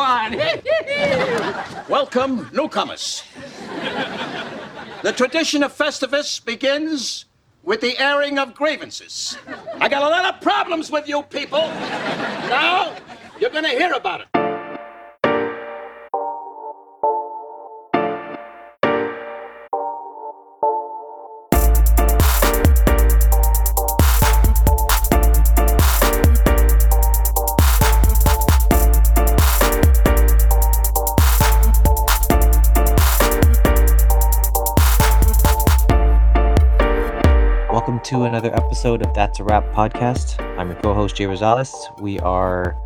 Everyone! Welcome, newcomers. The tradition of Festivus begins with the airing of grievances. I got a lot of problems with you people. Now, you're gonna hear about it. Episode of That's a Wrap podcast. I'm your co-host Jay Rosales. We are,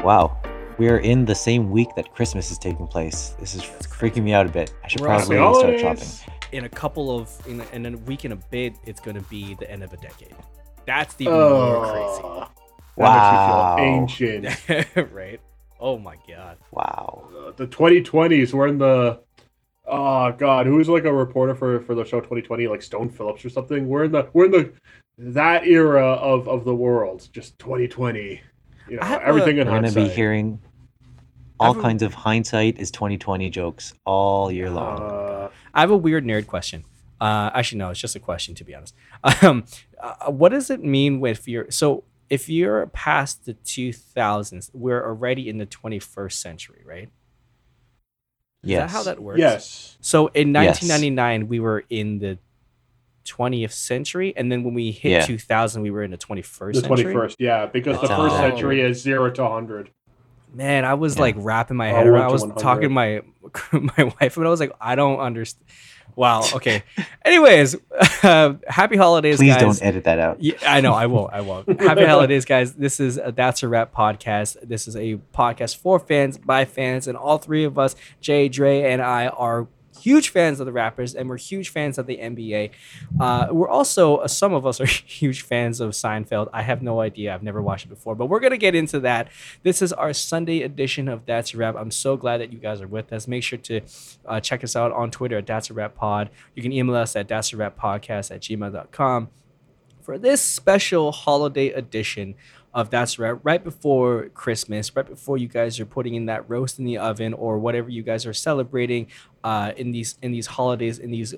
wow, we are in the same week that Christmas is taking place. This is freaking me out a bit. I should We're probably also- start shopping. In a couple of in, a- in a week and a bit, it's going to be the end of a decade. That's the Oh, Wow. that makes you feel ancient. right? Oh my god! Wow. Uh, the 2020s, we're in the. Oh God, who was like a reporter for for the show 2020, like Stone Phillips or something? We're in the we're in the that era of of the world. Just 2020. You know, I have a- everything in We're going to be hearing all I've- kinds of hindsight is 2020 jokes all year long. Uh, I have a weird nerd question. Uh, actually, no, it's just a question to be honest. Um, uh, what does it mean with your so if you're past the 2000s, we're already in the 21st century, right? Is yes. that how that works? yes. So in Yes. 1999, we were in the 20th century, and then when we hit Yeah. 2000, we were in the 21st The century. 21st, yeah, because the Oh. first century is zero to 100. Man, I was Yeah. like wrapping my head one around. I was 100. talking to my my wife, and I was like, I don't understand. Wow. Okay. Anyways, uh, happy holidays, Please guys. don't edit that out. Yeah, I know. I won't. I won't. Happy holidays, guys. This is a That's a Rap podcast. This is a podcast for fans by fans, and all three of us, Jay, Dre, and I, are huge fans of the Raptors, and we're huge fans of the NBA. Uh, we're also uh, some of us are huge fans of Seinfeld. I have no idea. I've never watched it before, but we're gonna get into that. This is our Sunday edition of That's a Rap. I'm so glad that you guys are with us. Make sure to uh, check us out on Twitter at That's a Rap Pod. You can email us at That's a Rap Podcast at gmail.com for this special holiday edition of That's Right, right before Christmas, right before you guys are putting in that roast in the oven or whatever you guys are celebrating uh, in these in these holidays, in these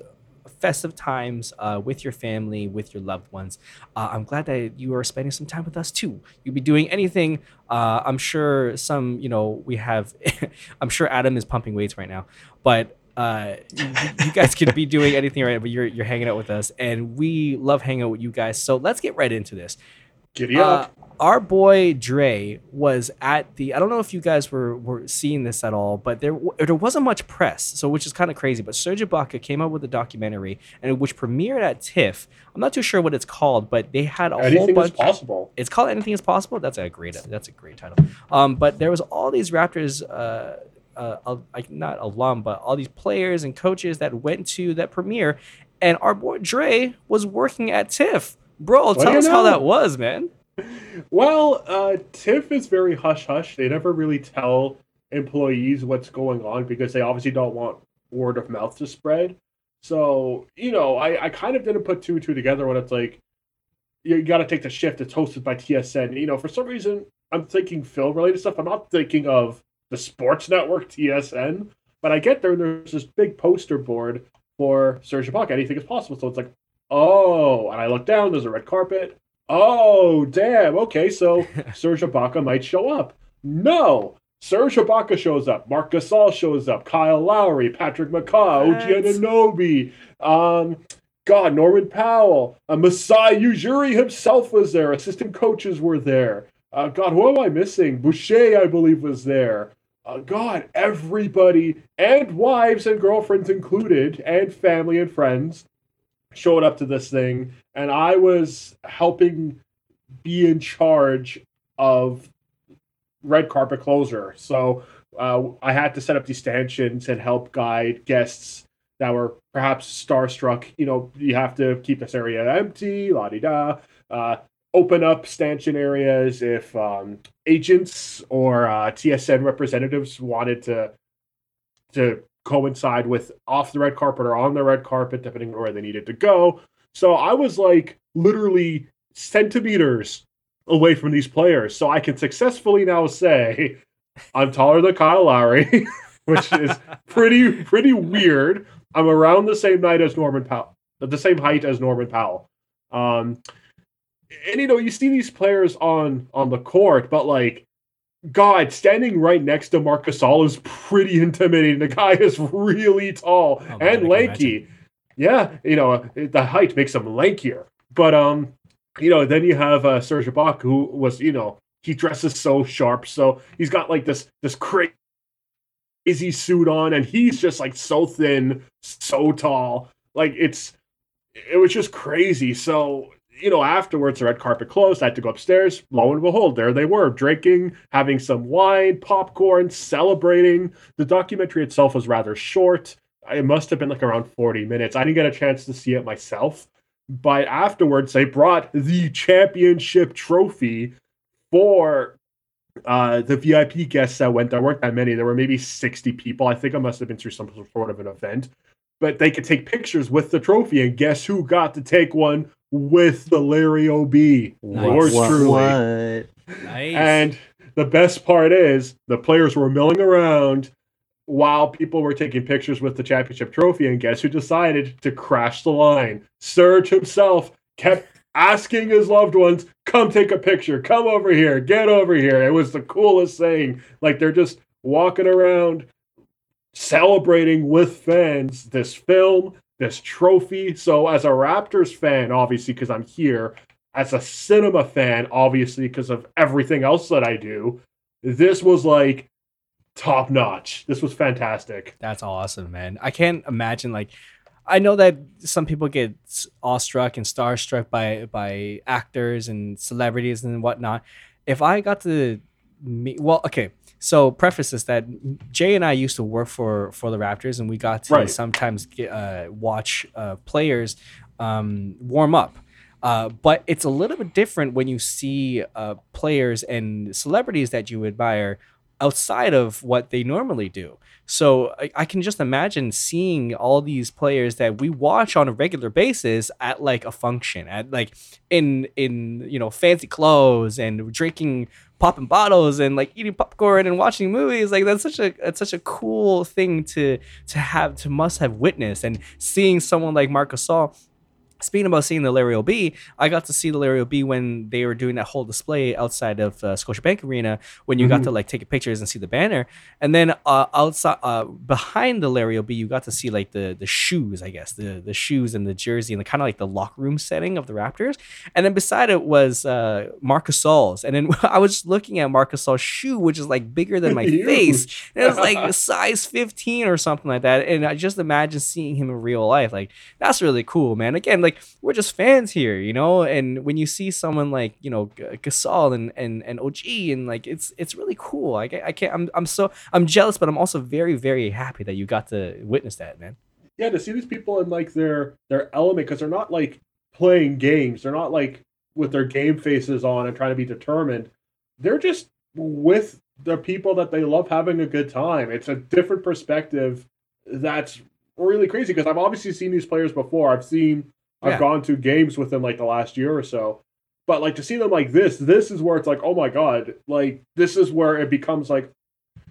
festive times uh, with your family, with your loved ones. Uh, I'm glad that you are spending some time with us too. You'll be doing anything. Uh, I'm sure some, you know, we have. I'm sure Adam is pumping weights right now, but uh, you, you guys could be doing anything right, but you're you're hanging out with us, and we love hanging out with you guys. So let's get right into this. Giddy Uh, our boy Dre was at the. I don't know if you guys were were seeing this at all, but there there wasn't much press, so which is kind of crazy. But Serge Ibaka came out with a documentary, and which premiered at TIFF. I'm not too sure what it's called, but they had a whole Anything is bunch. possible. It's called Anything Is Possible. That's a great. That's a great title. Um, but there was all these Raptors, uh, uh, uh, like not alum, but all these players and coaches that went to that premiere, and our boy Dre was working at TIFF. Bro, What tell us how that was, man. Well, uh, TIFF is very hush hush. They never really tell employees what's going on because they obviously don't want word of mouth to spread. So, you know, I, I kind of didn't put two and two together when it's like, you got to take the shift. It's hosted by TSN. You know, for some reason, I'm thinking film related stuff. I'm not thinking of the sports network TSN, but I get there and there's this big poster board for Serge Ibaka. Anything is possible. So it's like, oh, and I look down, there's a red carpet. Oh, damn. Okay, so Serge Ibaka might show up. No. Serge Ibaka shows up. Marc Gasol shows up. Kyle Lowry, Patrick McCaw, OG? Anunoby. Um, God, Norman Powell. Uh, Masai Ujiri himself was there. Assistant coaches were there. Uh, God, who am I missing? Boucher, I believe, was there. Uh, God, everybody, and wives and girlfriends included, and family and friends showed up to this thing, and I was helping be in charge of red carpet closure. So uh, I had to set up these stanchions and help guide guests that were perhaps starstruck. You know, you have to keep this area empty, la di da. Uh, open up stanchion areas if um, agents or uh, TSN representatives wanted to to coincide with off the red carpet or on the red carpet, depending on where they needed to go. So I was like literally centimeters away from these players. So I can successfully now say I'm taller than Kyle Lowry, which is pretty pretty weird. I'm around the same night as Norman Powell, the same height as Norman Powell. Um, and you know, you see these players on on the court, but like God, standing right next to Marc Gasol is pretty intimidating. The guy is really tall oh, and lanky. Yeah, you know, the height makes him lankier. But um, you know, then you have uh, Serge Ibaka, who was, you know, he dresses so sharp, so he's got like this this crazy suit on, and he's just like so thin, so tall. Like it's, it was just crazy. So you know, afterwards, the red carpet closed. I had to go upstairs. Lo and behold, there they were, drinking, having some wine, popcorn, celebrating. The documentary itself was rather short. It must have been like around 40 minutes. I didn't get a chance to see it myself. But afterwards, they brought the championship trophy for uh, the VIP guests that went. There weren't that many. There were maybe 60 people. I think I must have been through some sort of an event. But they could take pictures with the trophy, and guess who got to take one with the Larry OB. Nice. Yours what, truly. What? Nice. And the best part is the players were milling around while people were taking pictures with the championship trophy. And guess who decided to crash the line? Serge himself kept asking his loved ones, come take a picture, come over here, get over here. It was the coolest thing. Like they're just walking around celebrating with fans this film this trophy. So, as a Raptors fan, obviously, because I'm here, as a cinema fan, obviously, because of everything else that I do, this was like top notch. This was fantastic. That's awesome, man. I can't imagine like I know that some people get awestruck and starstruck by by actors and celebrities and whatnot. If I got to meet, well, okay, so preface is that Jay and I used to work for for the Raptors, and we got to right. sometimes get, uh, watch uh, players um, warm up. Uh, but it's a little bit different when you see uh, players and celebrities that you admire outside of what they normally do. So I, I, can just imagine seeing all these players that we watch on a regular basis at like a function, at like in in you know fancy clothes and drinking popping bottles and like eating popcorn and watching movies like that's such a it's such a cool thing to to have to must have witnessed. And seeing someone like Marcus Gasol Speaking about seeing the Larry OB, I got to see the Larry OB when they were doing that whole display outside of uh, Scotiabank Arena when you mm-hmm. got to like take pictures and see the banner. And then uh, outside, uh, behind the Larry OB, you got to see like the the shoes, I guess, the the shoes and the jersey and the kind of like the locker room setting of the Raptors. And then beside it was uh, Marc Gasol's. And then I was looking at Marcus Gasol's shoe, which is like bigger than my face. And it was like size 15 or something like that. And I just imagine seeing him in real life. Like that's really cool, man. Again, like we're just fans here, you know. And when you see someone like you know Gasol and and and OG and like it's it's really cool. I, I can't. I'm I'm so I'm jealous, but I'm also very very happy that you got to witness that, man. Yeah, to see these people in like their their element because they're not like playing games. They're not like with their game faces on and trying to be determined. They're just with the people that they love having a good time. It's a different perspective that's really crazy because I've obviously seen these players before. I've seen I've yeah. gone to games within like the last year or so. But like to see them like this, this is where it's like, oh my god, like this is where it becomes like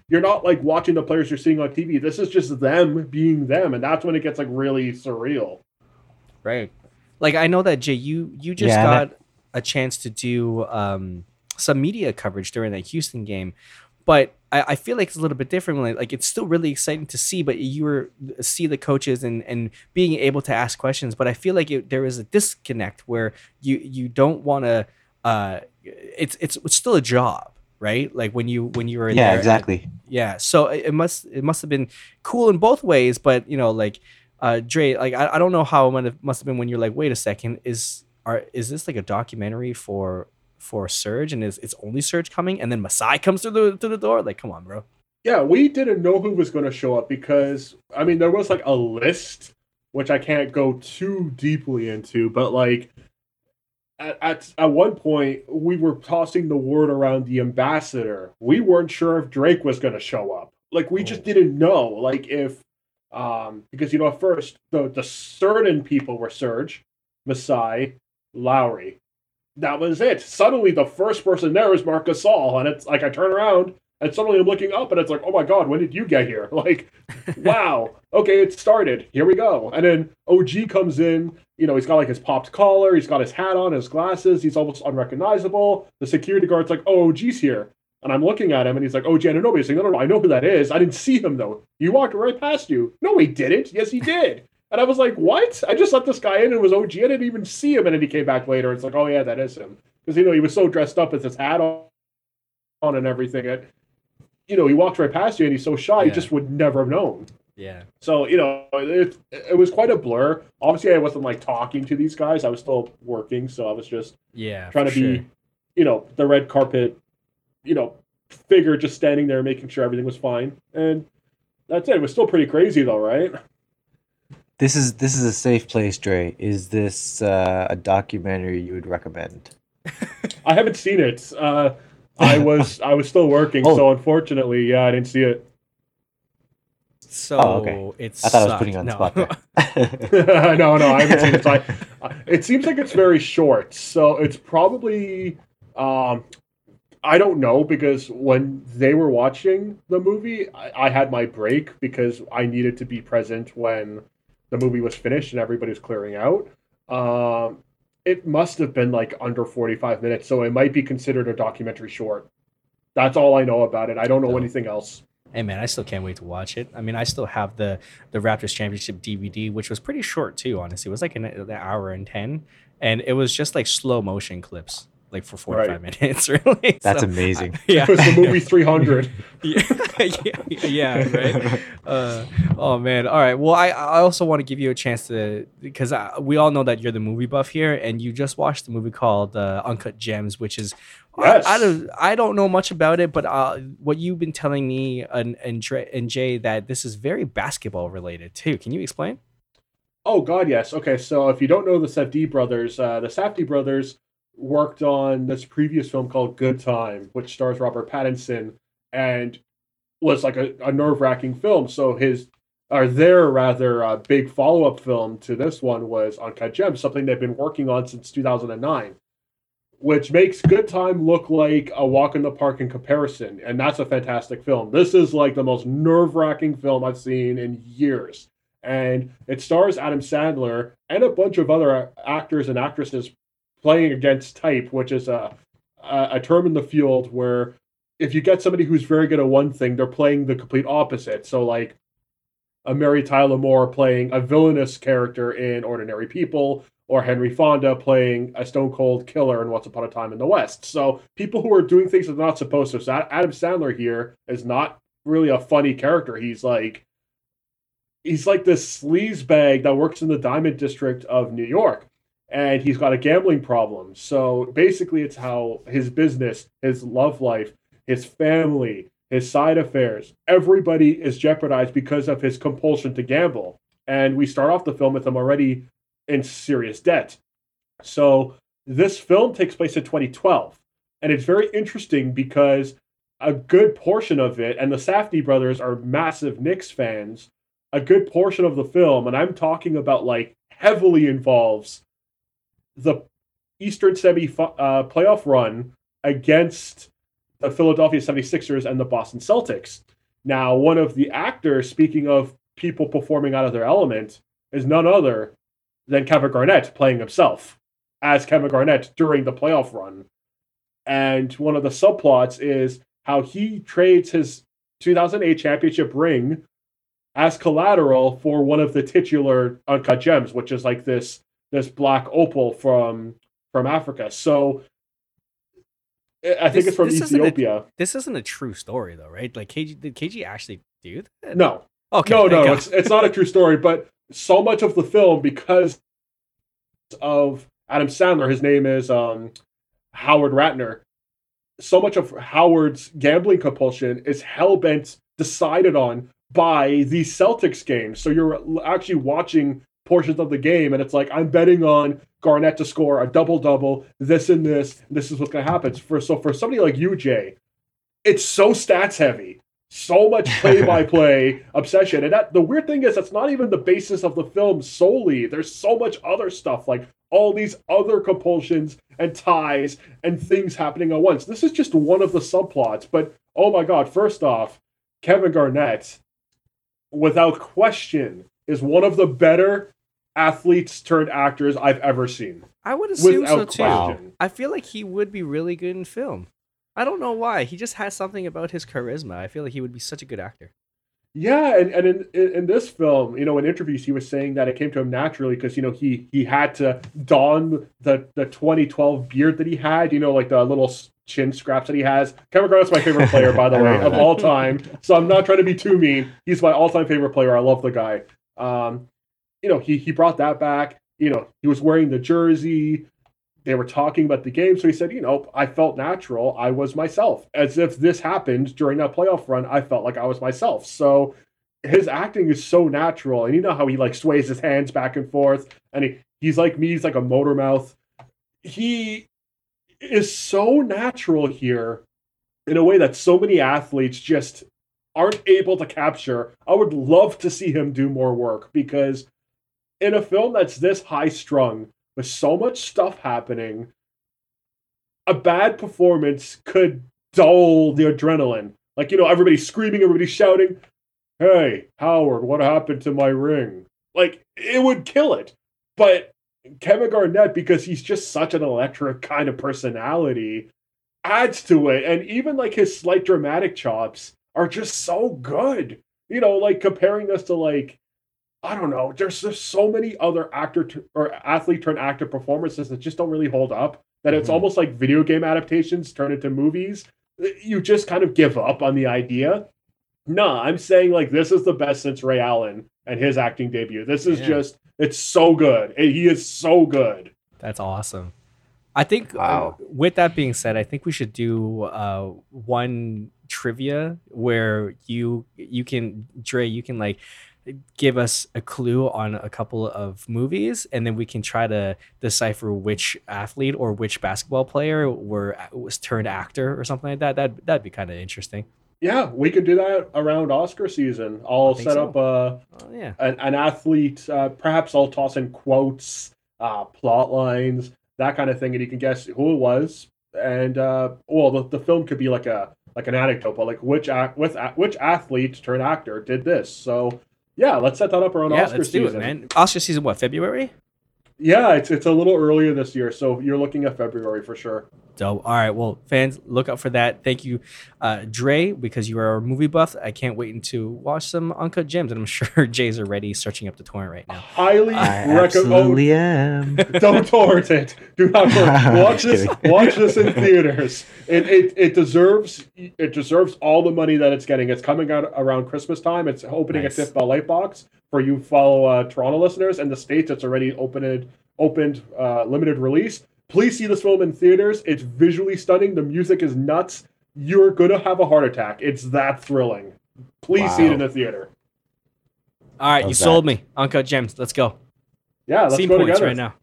you're not like watching the players you're seeing on TV. This is just them being them, and that's when it gets like really surreal. Right. Like I know that Jay, you you just yeah, got a chance to do um, some media coverage during that Houston game, but I, I feel like it's a little bit different. Like, like it's still really exciting to see, but you were see the coaches and and being able to ask questions. But I feel like it, there is a disconnect where you you don't want to. Uh, it's it's it's still a job, right? Like when you when you were yeah there, exactly yeah. So it must it must have been cool in both ways, but you know like uh Dre like I, I don't know how it must have been when you're like wait a second is are is this like a documentary for for Serge, and it's, it's only Serge coming, and then Masai comes through the through the door. Like, come on, bro. Yeah, we didn't know who was going to show up because I mean there was like a list which I can't go too deeply into, but like at, at at one point we were tossing the word around the ambassador. We weren't sure if Drake was going to show up. Like we just didn't know. Like if um because you know at first the the certain people were Serge, Masai, Lowry. That was it. Suddenly the first person there is Marc Gasol, and it's like I turn around and suddenly I'm looking up and it's like, oh my god, when did you get here? Like, wow, okay, it started. Here we go. And then OG comes in. You know, he's got like his popped collar, he's got his hat on, his glasses, he's almost unrecognizable. The security guard's like, oh, OG's here. And I'm looking at him and he's like, OG Anunoby. He's like, no, no, no, I know who that is. I didn't see him though. He walked right past you. No, he didn't. Yes, he did. And I was like, what? I just let this guy in and it was OG. I didn't even see him. And then he came back later. It's like, oh, yeah, that is him. Because, you know, he was so dressed up with his hat on and everything. And, you know, he walked right past you and he's so shy, you Yeah. just would never have known. Yeah. So, you know, it, it was quite a blur. Obviously, I wasn't like talking to these guys. I was still working. So I was just Yeah. trying to be, sure. you know, the red carpet, you know, figure just standing there making sure everything was fine. And that's it. It was still pretty crazy though, right? This is this is a safe place, Dre. Is this uh, a documentary you would recommend? I haven't seen it. Uh, I was I was still working, Oh. so unfortunately, yeah, I didn't see it. So Oh, okay. it's I thought I was putting you on the no. spot there. no, no, I haven't seen it. So I, uh, it seems like it's very short, so it's probably. Um, I don't know because when they were watching the movie, I, I had my break because I needed to be present when the movie was finished and everybody was clearing out. Um, it must have been like under forty-five minutes, so it might be considered a documentary short. That's all I know about it. I don't know No. anything else. Hey man, I still can't wait to watch it. I mean, I still have the the Raptors championship DVD, which was pretty short too. Honestly, it was like an, an hour and ten, and it was just like slow motion clips, like for forty five minutes. Really, That's So, amazing. I- yeah, It was the movie Three Hundred. yeah, yeah, yeah, right. Uh, oh man. All right. Well, I I also want to give you a chance to because I, we all know that you're the movie buff here, and you just watched the movie called uh, Uncut Gems, which is Yes. I, I don't I don't know much about it, but uh, what you've been telling me and and, Dre, and Jay that this is very basketball related too. Can you explain? Oh God, yes. Okay, so if you don't know the Safdie brothers, uh, the Safdie brothers worked on this previous film called Good Time, which stars Robert Pattinson, and was like a, a nerve wracking film. So his, or their rather, uh, big follow up film to this one was Uncut Gems, something they've been working on since 2009, which makes Good Time look like a walk in the park in comparison, and that's a fantastic film. This is like the most nerve wracking film I've seen in years and it stars Adam Sandler and a bunch of other actors and actresses playing against type, which is a, a term in the field where if you get somebody who's very good at one thing, they're playing the complete opposite. So like a Mary Tyler Moore playing a villainous character in Ordinary People, or Henry Fonda playing a stone cold killer in Once Upon a Time in the West. So people who are doing things that they're not supposed to. So Adam Sandler here is not really a funny character. He's like he's like this sleaze bag that works in the diamond district of New York. And he's got a gambling problem. So basically, it's how his business, his love life, his family, his side affairs, everybody is jeopardized because of his compulsion to gamble. And we start off the film with him already in serious debt. So this film takes place in 2012. And it's very interesting because a good portion of it, and the Safdie brothers are massive Knicks fans, a good portion of the film, and I'm talking about like heavily involves the Eastern semi uh, playoff run against the Philadelphia 76ers and the Boston Celtics. Now, one of the actors, speaking of people performing out of their element, is none other than Kevin Garnett playing himself as Kevin Garnett during the playoff run. And one of the subplots is how he trades his 2008 championship ring as collateral for one of the titular uncut gems, which is like this this black opal from from Africa. So I think This- it's from this isn't a- Ethiopia. This isn't a true story though, right? Like KG did KG actually do that? No. Okay. no, no, God. it's it's not a true story, but so much of the film because of Adam Sandler, his name is um Howard Ratner, so much of Howard's gambling compulsion is hell bent decided on by the Celtics games. So you're actually watching portions of the game, and it's like I'm betting on Garnett to score a double double, this and this. And this is what's going to happen. For so for somebody like you, Jay, it's so stats heavy, so much play by play obsession, and that the weird thing is that's not even the basis of the film solely. There's so much other stuff like all these other compulsions and ties and things happening at once. This is just one of the subplots, but oh my god! First off, Kevin Garnett, without question, is one of the better athletes turned actors I've ever seen. I would assume Without so too. question. I feel like he would be really good in film. I don't know why. He just has something about his charisma. I feel like he would be such a good actor. Yeah, and, and in, in in this film, you know, in interviews, he was saying that it came to him naturally because you know he he had to don the the 2012 beard that he had, you know, like the little chin scraps that he has. Kevin Garnett's my favorite player, by the way, of all time. So I'm not trying to be too mean. He's my all time favorite player. I love the guy. Um, you know, he he brought that back. You know, he was wearing the jersey. They were talking about the game, so he said, you know, I felt natural. I was myself. As if this happened during that playoff run, I felt like I was myself. So his acting is so natural, and you know how he like sways his hands back and forth, and he, he's like me. He's like a motor mouth. He is so natural here in a way that so many athletes just aren't able to capture. I would love to see him do more work because in a film that's this high strung with so much stuff happening, a bad performance could dull the adrenaline. Like, you know, everybody's screaming, everybody's shouting, Hey, Howard, what happened to my ring? Like, it would kill it. But Kevin Garnett, because he's just such an electric kind of personality, adds to it. And even like his slight dramatic chops are just so good. You know, like comparing this to like, I don't know, there's just so many other actor t- or athlete turned actor performances that just don't really hold up. That it's Mhm. almost like video game adaptations turn into movies. You just kind of give up on the idea. No, I'm saying like this is the best since Ray Allen and his acting debut. This is Yeah. just it's so good. And He is so good. That's awesome. I think uh, Wow. with that being said, I think we should do uh, one trivia where you you can Dre, you can like give us a clue on a couple of movies and then we can try to decipher which athlete or which basketball player were was turned actor or something like that. That that'd be kind of interesting. Yeah, we could do that around Oscar season. I'll set so. up a Oh yeah. an, an athlete. Uh, perhaps I'll toss in quotes, uh, plot lines, that kind of thing, and you can guess who it was. And uh, well, the, the film could be like a like an anecdote, but like which act with which athlete turned actor did this. So yeah, let's set that up around Yeah, Oscar let's do season. it, man. Oscar season what? February? Yeah, it's it's a little earlier this year, so you're looking at February for sure. Dope. All right. Well, fans, look out for that. Thank you, uh, Dre, because you are a movie buff. I can't wait to watch some Uncut Gems, and I'm sure Jay's already searching up the torrent right now. Highly I recommend. absolutely am. Don't torrent it. Do not torrent. Watch this. Watch this in theaters. It, it it deserves it deserves all the money that it's getting. It's coming out around Christmas time. It's opening Nice. at TIFF Bell Lightbox for you follow uh, Toronto listeners and the states. It's already opened opened uh, limited release. Please see this film in theaters. It's visually stunning. The music is nuts. You're gonna have a heart attack. It's that thrilling. Please see it in a theater. All right, you Love sold me. Uncut Gems. Let's go. Yeah, let's Scene go points together right now.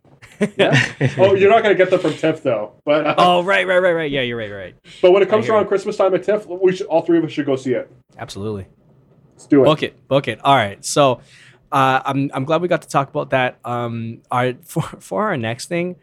Yeah. oh, you're not gonna get them from TIFF though. But uh, Oh, right, right, right, right. Yeah, you're right, right. But when it comes around you. Christmas time at TIFF, we should all three of us should go see it. Absolutely. Let's do it. Book it. Book it. All right. So uh, I'm I'm glad we got to talk about that. Um, all right, for for our next thing,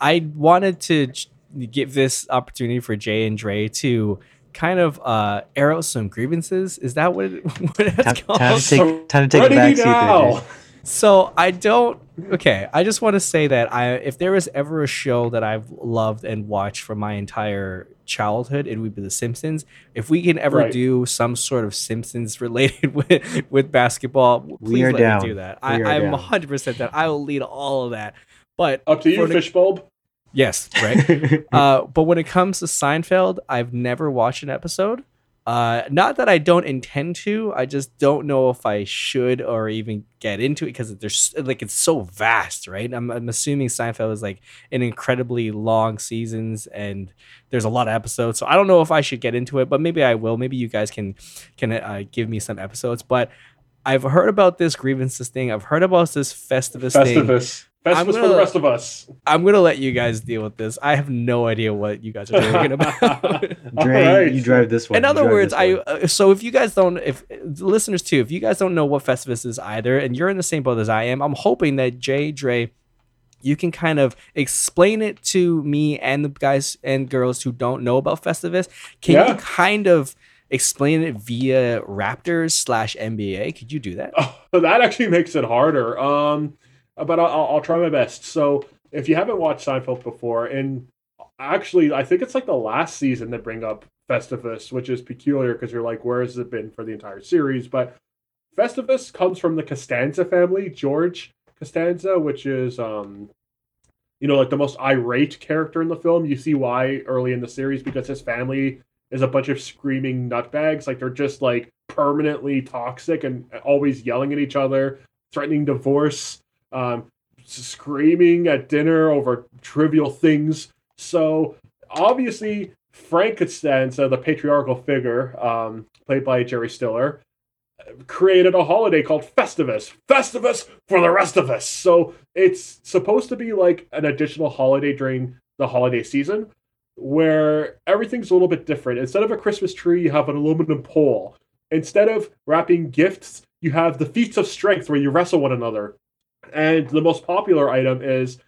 I wanted to j- give this opportunity for Jay and Dre to kind of uh, air out some grievances. Is that what it, what it's Time, called? time to take time to take a Ready back seat there. Jay. So I don't. Okay, I just want to say that I, if there was ever a show that I've loved and watched for my entire childhood, it would be The Simpsons. If we can ever Right. do some sort of Simpsons related with with basketball, please are let down. me do that. We I, I'm down. 100 percent that I will lead all of that. But Up to you, Fishbulb. Yes, right. uh, but when it comes to Seinfeld, I've never watched an episode. Uh, not that I don't intend to, I just don't know if I should or even get into it because there's like it's so vast, right? I'm, I'm assuming Seinfeld is like an incredibly long seasons and there's a lot of episodes, so I don't know if I should get into it, but maybe I will. Maybe you guys can can uh, give me some episodes, but I've heard about this grievances thing. I've heard about this Festivus, thing. Festivus. Festivus I'm for the gonna- rest of us. I'm gonna let you guys deal with this. I have no idea what you guys are talking about. Dre, Alright. you drive this one. In other words, I uh, so if you guys don't, if the listeners too, if you guys don't know what Festivus is either, and you're in the same boat as I am, I'm hoping that Jay Dre, you can kind of explain it to me and the guys and girls who don't know about Festivus. Can Yeah. you kind of explain it via Raptors slash NBA? Could you do that? Oh, that actually makes it harder. Um, but I'll, I'll- try my best. So, if you haven't watched Seinfeld before, and actually, I think it's like the last season that bring up Festivus, which is peculiar because you're like, where has it been for the entire series? But Festivus comes from the Costanza family, George Costanza, which is um, you know, like the most irate character in the film. You see why early in the series because his family is a bunch of screaming nutbags. Like they're just like permanently toxic and always yelling at each other, threatening divorce, um, screaming at dinner over trivial things. So obviously, Frankenstein, Costanza, the patriarchal figure, um, played by Jerry Stiller, created a holiday called Festivus. Festivus for the rest of us. So it's supposed to be like an additional holiday during the holiday season where everything's a little bit different. Instead of a Christmas tree, you have an aluminum pole. Instead of wrapping gifts, you have the feats of strength where you wrestle one another. And the most popular item is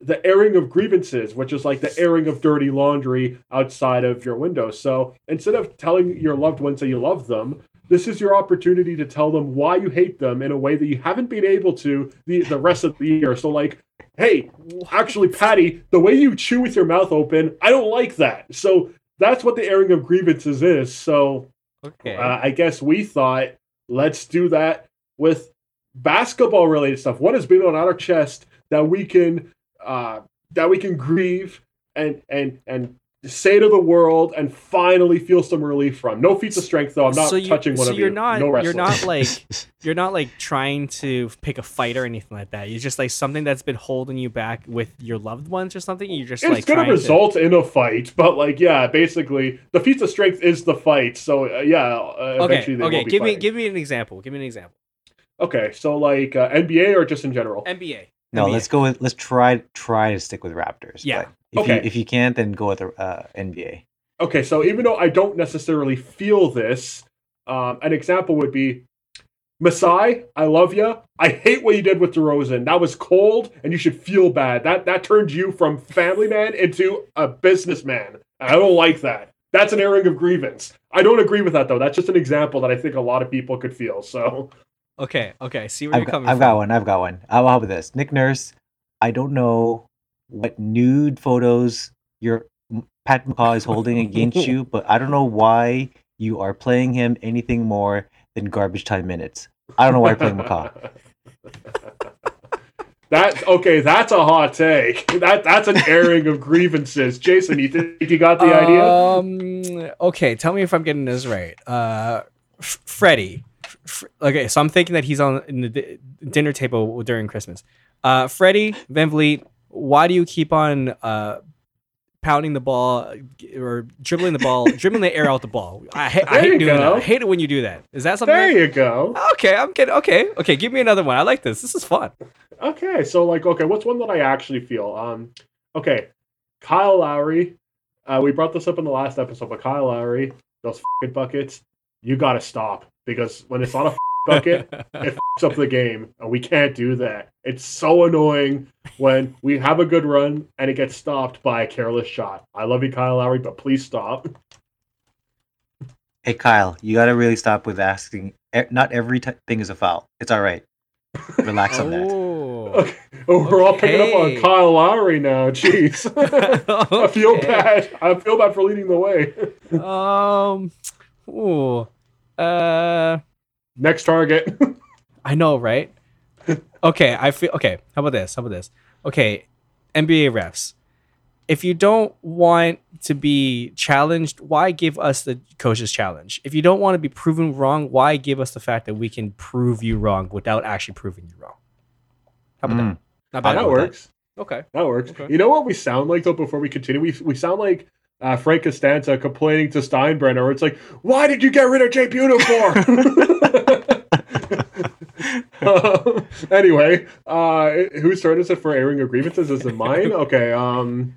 the airing of grievances, which is like the airing of dirty laundry outside of your window. So instead of telling your loved ones that you love them, this is your opportunity to tell them why you hate them in a way that you haven't been able to the, the rest of the year. So, like, hey, actually, Patty, the way you chew with your mouth open, I don't like that. So that's what the airing of grievances is. So Okay. uh, I guess we thought, let's do that with basketball related stuff. What has been on our chest that we can uh, that we can grieve and and and say to the world and finally feel some relief from. No feats of strength though. I'm not so you, touching one so of you're you. not no you're not like you're not like trying to pick a fight or anything like that. You're just like something that's been holding you back with your loved ones or something. You're just it's like gonna result in a fight, but like yeah, basically the feats of strength is the fight. So uh, yeah, uh. Okay, eventually they okay. will be Give me give me an example. Give me an example. Okay, so like uh, NBA or just in general? NBA. No, NBA. let's go with let's try try to stick with Raptors. Yeah. but If you Okay. if you can't, then go with the uh, NBA. Okay, so even though I don't necessarily feel this, um, an example would be Masai, I love you. I hate what you did with DeRozan. That was cold, and you should feel bad. That that turned you from family man into a businessman. I don't like that. That's an airing of grievance. I don't agree with that though. That's just an example that I think a lot of people could feel. So Okay, okay. See where I've you're got, coming I've from. got one. I've got one. I'll help with this? Nick Nurse. I don't know what nude photos your Pat McCaw is holding against you, but I don't know why you are playing him anything more than garbage time minutes. I don't know why you're playing McCaw. That okay, that's a hot take. That that's an airing of grievances. Jason, you think you got the idea? Um. Okay. Tell me if I'm getting this right. Uh, F- Freddie. Okay, so I'm thinking that he's on in the di- dinner table during Christmas. Uh, Freddie VanVleet. Why do you keep on uh pounding the ball or dribbling the ball, dribbling the air out the ball? I, ha- I hate doing that. I hate it when you do that. Is that something? There that- you go. Okay, I'm getting okay. Okay, give me another one. I like this. This is fun. Okay, so like, okay, what's one that I actually feel? Um, okay, Kyle Lowry. Uh, we brought this up in the last episode, but Kyle Lowry, those buckets, you gotta stop because when it's not a bucket, it f***s up the game, and we can't do that. It's so annoying when we have a good run and it gets stopped by a careless shot. I love you, Kyle Lowry, but please stop. Hey Kyle, you got to really stop with asking. Not every t- thing is a foul. It's all right. Relax on that. Oh. Okay. Oh, we're all picking up on Kyle Lowry now. Jeez. I feel bad. I feel bad for leading the way. Um. Ooh. Uh. Next target. I know, right? okay, I feel okay. How about this? How about this? Okay, NBA refs. if you don't want to be challenged, why give us the coach's challenge? If you don't want to be proven wrong, why give us the fact that we can prove you wrong without actually proving you wrong? How about Mm. that? Not bad. that works. Okay. That works. Okay. You know what we sound like though? Before we continue, we we sound like uh, Frank Costanza complaining to Steinbrenner. It's like, "Why did you get rid of Jay Buhner for?" Um, anyway, uh, whose turn is it for airing of grievances? Is it mine? Okay. Um.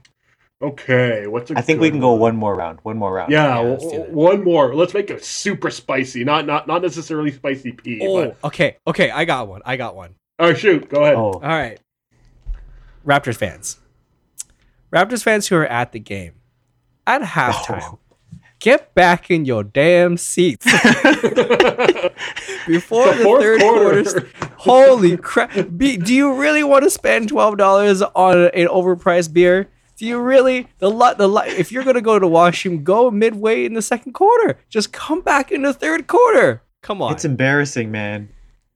Okay. What's a I think we good can go one? one more round. One more round. Yeah, Yeah, w- let's do that. one more. Let's make it super spicy. Not not not necessarily spicy pea. Oh, But, okay. Okay. I got one. I got one. oh shoot, go ahead. Oh, All right. Raptors fans. Raptors fans who are at the game at halftime. Oh. Get back in your damn seats. Before The the, third quarter. quarter. Holy crap. Be, do you really want to spend $12 on an overpriced beer? Do you really the lot the li- if you're gonna go to washroom, go midway in the second quarter. Just come back in the third quarter. Come on, it's embarrassing, man.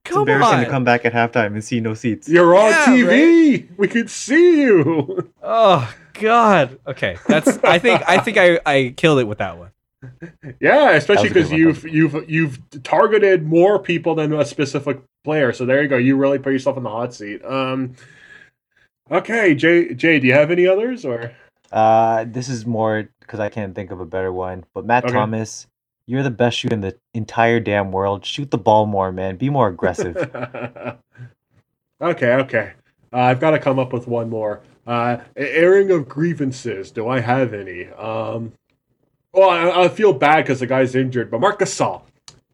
It's come embarrassing on. to come back at halftime and see no seats. You're on Yeah, TV. We could see you. Oh God. Okay, that's. I think. I think I I killed it with that one. Yeah, especially That was a because you've you've you've targeted more people than a specific player. So there you go. You really put yourself in the hot seat. Um. Okay, Jay. Jay, do you have any others or? Uh, this is more because I can't think of a better one. But Matt Okay. Thomas, you're the best shooter in the entire damn world. Shoot the ball more, man. Be more aggressive. okay, okay. Uh, I've got to come up with one more. Uh, airing of grievances. Do I have any? Um. Well, I, I feel bad because the guy's injured, but Marc Gasol.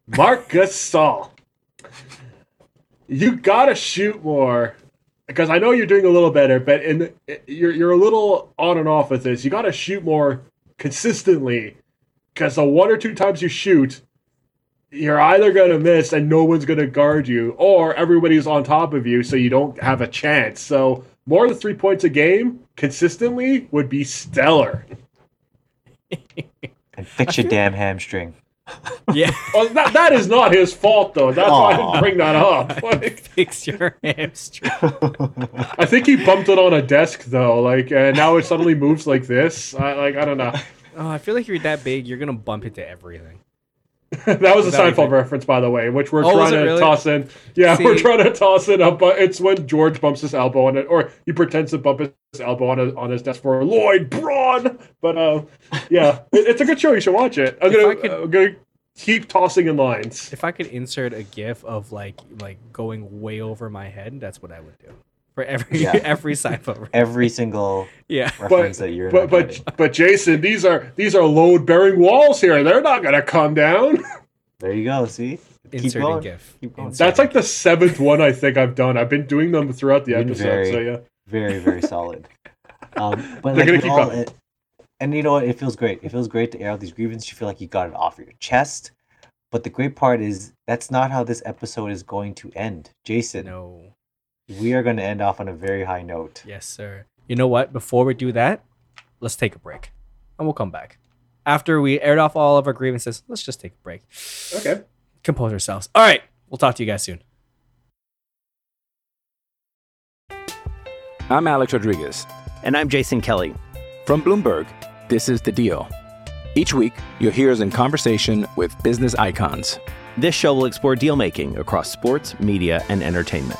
Marc Gasol. You gotta shoot more because I know you're doing a little better, but in you're you're a little on and off with this. You gotta shoot more consistently because the one or two times you shoot, you're either gonna miss and no one's gonna guard you, or everybody's on top of you, so you don't have a chance. So more than three points a game consistently would be stellar. and fix your damn hamstring. Yeah. Well, that, that is not his fault though. That's why I didn't bring that up. Like, Fix your hamstring. I think he bumped it on a desk though, like, and now it suddenly moves like this. I, like, I don't know. Oh, I feel like if you're that big, you're gonna bump into everything. that was a That Seinfeld reference, by the way, which we're Oh, trying to really? toss in. Yeah, we're trying to toss it up, but it's when George bumps his elbow on it, or he pretends to bump his elbow on, a, on his desk for Lloyd Braun. But uh, yeah, it, it's a good show. You should watch it. I'm gonna, could- I'm gonna keep tossing in lines. If I could insert a GIF of like like going way over my head, that's what I would do for every Yeah. every Seinfeld. reference. Every single Yeah. reference that you're. But not getting. but but Jason, these are these are load bearing walls here. They're not gonna come down. there you go. See, keep Inserting going. GIF. Keep going. That's like the seventh one I think I've done. I've been doing them throughout the episode. very- So yeah. very very solid. Um, but They're like gonna keep all it, and you know what? It feels great. It feels great to air out these grievances. You feel like you got it off your chest. But the great part is that's not how this episode is going to end. Jason, No. We are going to end off on a very high note. Yes, sir. You know what? Before we do that, let's take a break, and we'll come back after we aired off all of our grievances. Let's just take a break. Okay. Compose ourselves. All right. We'll talk to you guys soon. I'm Alex Rodriguez. And I'm Jason Kelly. From Bloomberg, this is The Deal. Each week, you'll hear us in conversation with business icons. This show will explore deal making across sports, media, and entertainment.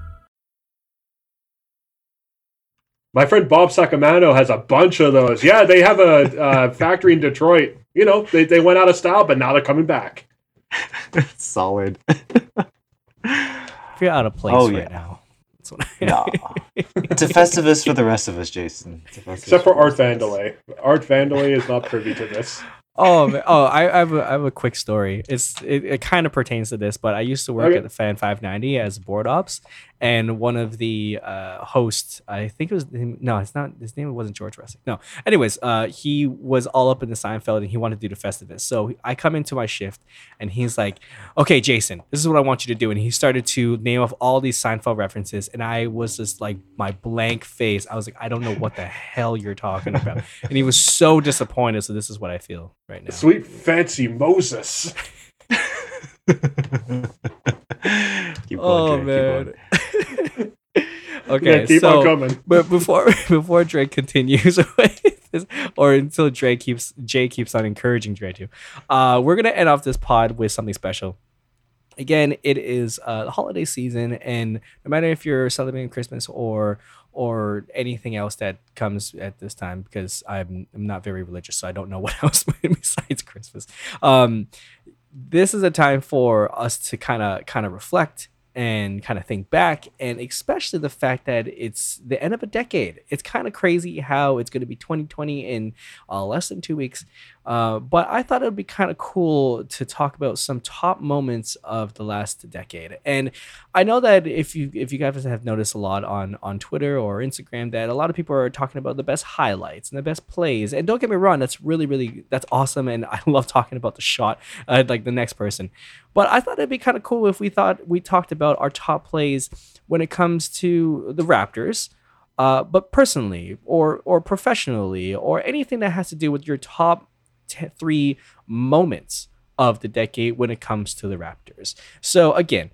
My friend Bob Sacamano has a bunch of those. Yeah, they have a uh, factory in Detroit. You know, they, they went out of style, but now they're coming back. Solid. if you're out of place Oh, right yeah. now. It's this one. no, it's a Festivus for the rest of us, Jason. Except for Art Vandelay. Art Vandelay is not privy to this. Oh, man. oh, I, I, have a, I have a quick story. It's it, it kind of pertains to this, but I used to work Okay. at the Fan 590 as board ops, and one of the uh, hosts, I think it was no, it's not. His name wasn't George Ressick. No. Anyways, uh, he was all up in the Seinfeld, and he wanted to do the Festivus. So I come into my shift, and he's like, "Okay, Jason, this is what I want you to do." And he started to name off all these Seinfeld references, and I was just like, my blank face. I was like, I don't know what the hell you're talking about, and he was so disappointed. So this is what I feel right now. Sweet fancy Moses. Keep oh going, Dre, keep man. going. okay, Yeah, keep so, on coming. But before before Drake continues this, or until Drake keeps Jay keeps on encouraging Dre to, uh, we're gonna end off this pod with something special. Again, it is uh, the holiday season, and no matter if you're celebrating Christmas or or anything else that comes at this time, because I'm I'm not very religious, so I don't know what else besides Christmas. Um, this is a time for us to kind of kind of reflect and kind of think back and especially the fact that it's the end of a decade it's kind of crazy how it's going to be 2020 in uh, less than two weeks uh, but i thought it would be kind of cool to talk about some top moments of the last decade. And i know that if you if you guys have noticed a lot on on twitter or instagram that a lot of people are talking about the best highlights and the best plays. And don't get me wrong that's really really that's awesome and i love talking about the shot uh, like the next person. But I thought it'd be kind of cool if we thought we talked about our top plays when it comes to the Raptors, uh, but personally or or professionally or anything that has to do with your top t- three moments of the decade when it comes to the Raptors. So again,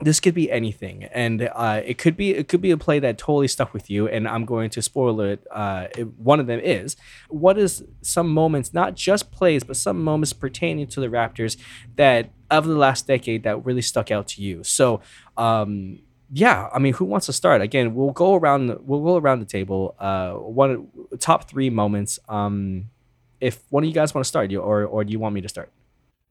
this could be anything and uh, it could be it could be a play that totally stuck with you and i'm going to spoil it uh, it- one of them is what is some moments not just plays but some moments pertaining to the raptors that of the last decade that really stuck out to you so um yeah i mean who wants to start again we'll go around the- we'll go around the table uh one top three moments um if one of you guys want to start you or or do you want me to start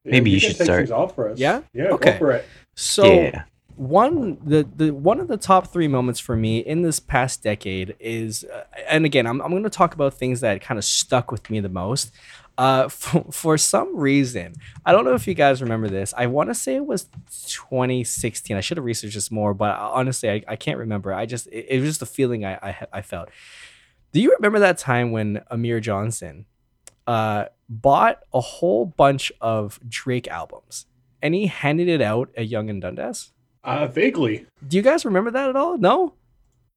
Maybe you can should take start. off for us. Yeah? Yeah. Okay. Go for it. So Yeah. one the the one of the top three moments for me in this past decade is, uh, and again, I'm I'm going to talk about things that kind of stuck with me the most. Uh, for, for some reason, I don't know if you guys remember this. I want to say it was 2016. I should have researched this more, but honestly, I, I can't remember. I just it, it was just the feeling I, I I felt. Do you remember that time when Amir Johnson uh, bought a whole bunch of Drake albums and he handed it out at Yonge and Dundas? Uh, vaguely. Do you guys remember that at all? No.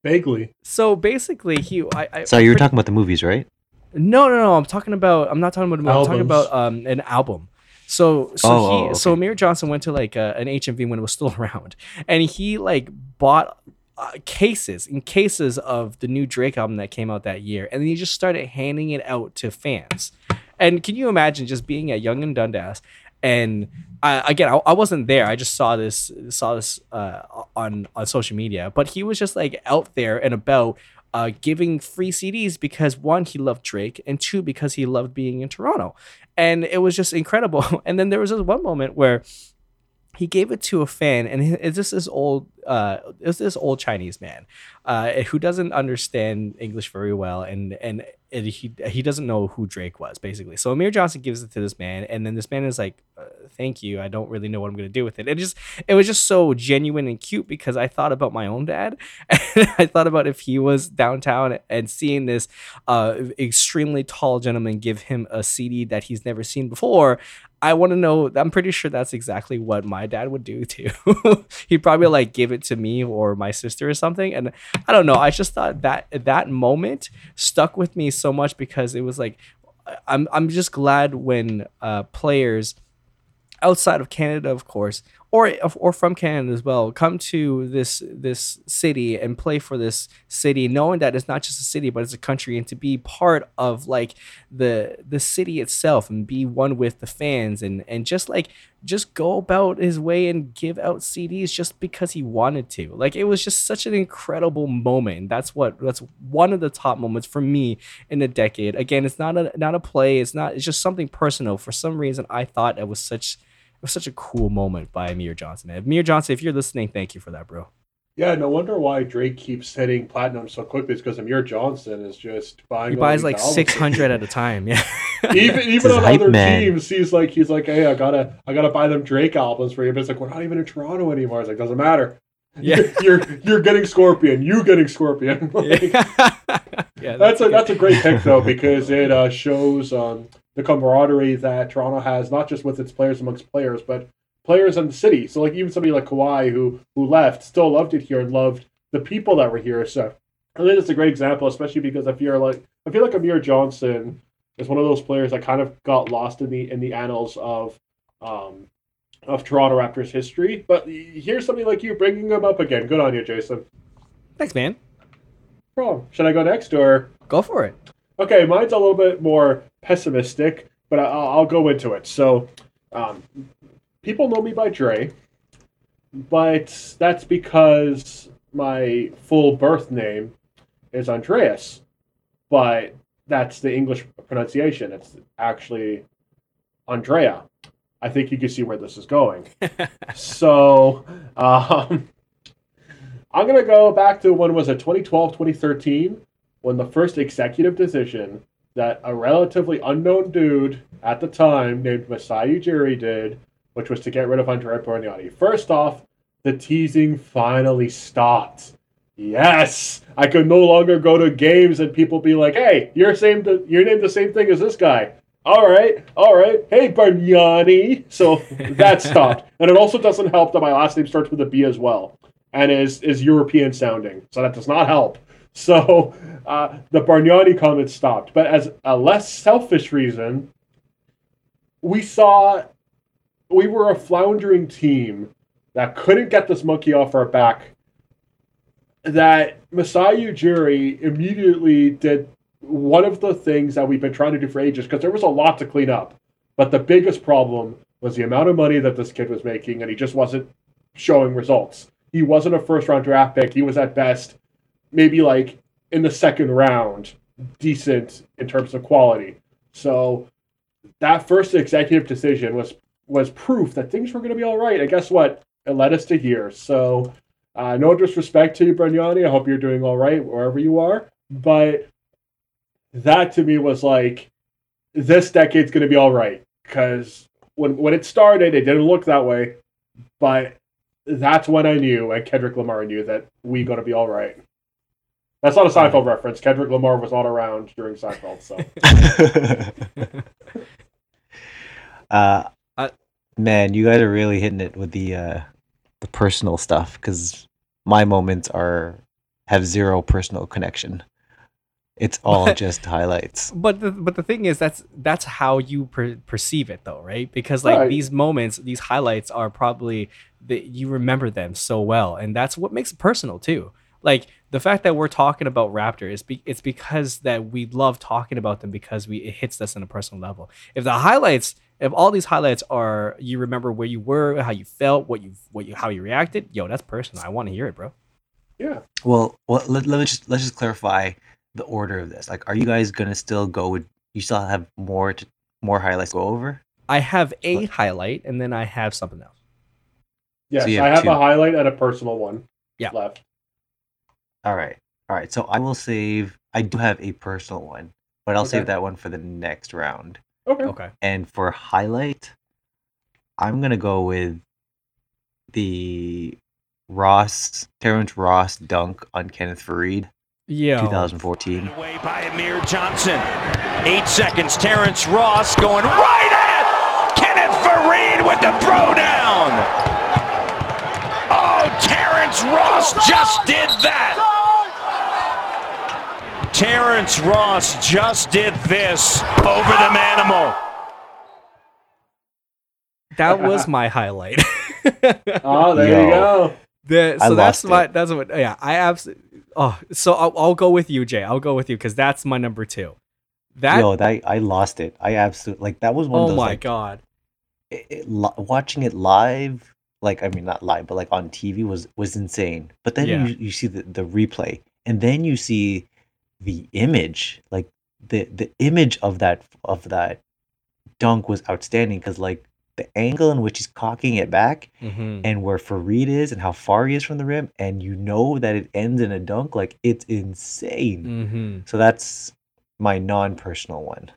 Vaguely. So basically, he. I, I Sorry, you were talking about the movies, right? No, no, no. I'm talking about. I'm not talking about. a movie, I'm talking about um an album. So so Oh, he oh, so okay. Amir Johnson went to like uh, an HMV when it was still around, and he like bought uh, cases in cases of the new Drake album that came out that year, and then he just started handing it out to fans. And can you imagine just being at Yonge and Dundas? And I, again, I, I wasn't there. I just saw this saw this uh, on on social media. But he was just like out there and about uh, giving free CDs because one, he loved Drake, and two, because he loved being in Toronto. And it was just incredible. And then there was this one moment where he gave it to a fan, and it's just this old, uh, it's this old Chinese man, uh, who doesn't understand English very well, and and and he he doesn't know who Drake was basically. So Amir Johnson gives it to this man, and then this man is like, uh, "Thank you, I don't really know what I'm gonna do with it." It just it was just so genuine and cute because I thought about my own dad, and I thought about if he was downtown and seeing this uh, extremely tall gentleman give him a CD that he's never seen before. I want to know. I'm pretty sure that's exactly what my dad would do too. He'd probably like give it to me or my sister or something. And I don't know. I just thought that that moment stuck with me so much because it was like, I'm I'm just glad when uh, players outside of Canada, of course, or or from Canada as well, come to this this city and play for this city, knowing that it's not just a city, but it's a country, and to be part of like the the city itself and be one with the fans and and just like just go about his way and give out CDs just because he wanted to. Like it was just such an incredible moment. That's what that's one of the top moments for me in a decade. Again, it's not a not a play. It's not. It's just something personal. For some reason, I thought it was such was such a cool moment by Amir Johnson. Amir Johnson, if you're listening, thank you for that, bro. Yeah, no wonder why Drake keeps hitting platinum so quickly. It's because Amir Johnson is just buying. He buys like six hundred at a time. Yeah. even even on other man. teams, he's like he's like, hey, I gotta I gotta buy them Drake albums for you. But it's like we're not even in Toronto anymore. It's like doesn't matter. Yeah. you're you're getting Scorpion. You getting Scorpion. Like, yeah. that's a that's a great pick though because it uh, shows um, the camaraderie that Toronto has not just with its players amongst players, but players in the city. So like even somebody like Kawhi who who left still loved it here and loved the people that were here. So I think it's a great example, especially because I feel like I feel like Amir Johnson is one of those players that kind of got lost in the in the annals of um, of Toronto Raptors history. But here's something like you bringing him up again. Good on you, Jason. Thanks, man. Wrong. Should I go next or? Go for it. Okay, mine's a little bit more pessimistic, but I'll, I'll go into it. So, um, people know me by Dre, but that's because my full birth name is Andreas, but that's the English pronunciation. It's actually Andrea. I think you can see where this is going. so, um, I'm going to go back to when was it 2012, 2013, when the first executive decision that a relatively unknown dude at the time named Masai Ujiri did, which was to get rid of Andrea Bargnani. First off, the teasing finally stopped. Yes, I could no longer go to games and people be like, "Hey, you're same, you're named the same thing as this guy." All right, all right. Hey, Bargnani. So that stopped, and it also doesn't help that my last name starts with a B as well, and is is European sounding, so that does not help. So uh, the Bargnani comment stopped, but as a less selfish reason, we saw we were a floundering team that couldn't get this monkey off our back. That Masai Ujiri immediately did one of the things that we've been trying to do for ages because there was a lot to clean up. But the biggest problem was the amount of money that this kid was making, and he just wasn't showing results. He wasn't a first round draft pick. He was at best maybe like in the second round, decent in terms of quality. So that first executive decision was was proof that things were going to be all right. And guess what? It led us to here. So uh, no disrespect to you, Bargnani. I hope you're doing all right wherever you are. But that to me was like, this decade's going to be all right. Because when, when it started, it didn't look that way. But that's when I knew, and Kendrick Lamar knew, that we going to be all right. That's not a Seinfeld reference. Kendrick Lamar was not around during Seinfeld, so. uh, I- man, you guys are really hitting it with the uh, the personal stuff because my moments are have zero personal connection. It's all just highlights. But the but the thing is that's that's how you per- perceive it though, right? Because like Right. these moments, these highlights are probably that you remember them so well, and that's what makes it personal too. Like the fact that we're talking about Raptor is be- it's because that we love talking about them because we it hits us on a personal level. If the highlights, if all these highlights are you remember where you were, how you felt, what you what you how you reacted, yo, that's personal. I want to hear it, bro. Yeah. Well, well let, let me just let's just clarify the order of this. Like, are you guys gonna still go with? You still have more to, more highlights to go over? I have a highlight and then I have something else. Yes, you I have have two. a highlight and a personal one Yeah. left. All right, all right. So I will save. I do have a personal one, but I'll Okay. save that one for the next round. Okay. Okay. And for highlight, I'm gonna go with the Ross Terrence Ross dunk on Kenneth Faried, Yeah. 2014. Away by Amir Johnson. Eight seconds. Terrence Ross going right at Kenneth Faried with the throwdown. Oh, Terrence Ross just did that. Terrence Ross just did this over the manimal. That was my highlight. Oh, there Yo. you go. The, I so that's my it. that's what yeah I absolutely oh so I'll, I'll go with you Jay I'll go with you because that's my number two. That Yo, that I lost it. I absolutely like that was one of oh those my like, god it, it, li- watching it live like i mean not live but like on tv was was insane but then Yeah. you, you see the, the replay and then you see the image like the the image of that of that dunk was outstanding because like the angle in which he's cocking it back Mhm. and where Faried is and how far he is from the rim, and you know that it ends in a dunk, like it's insane. Mhm. So that's my non-personal one.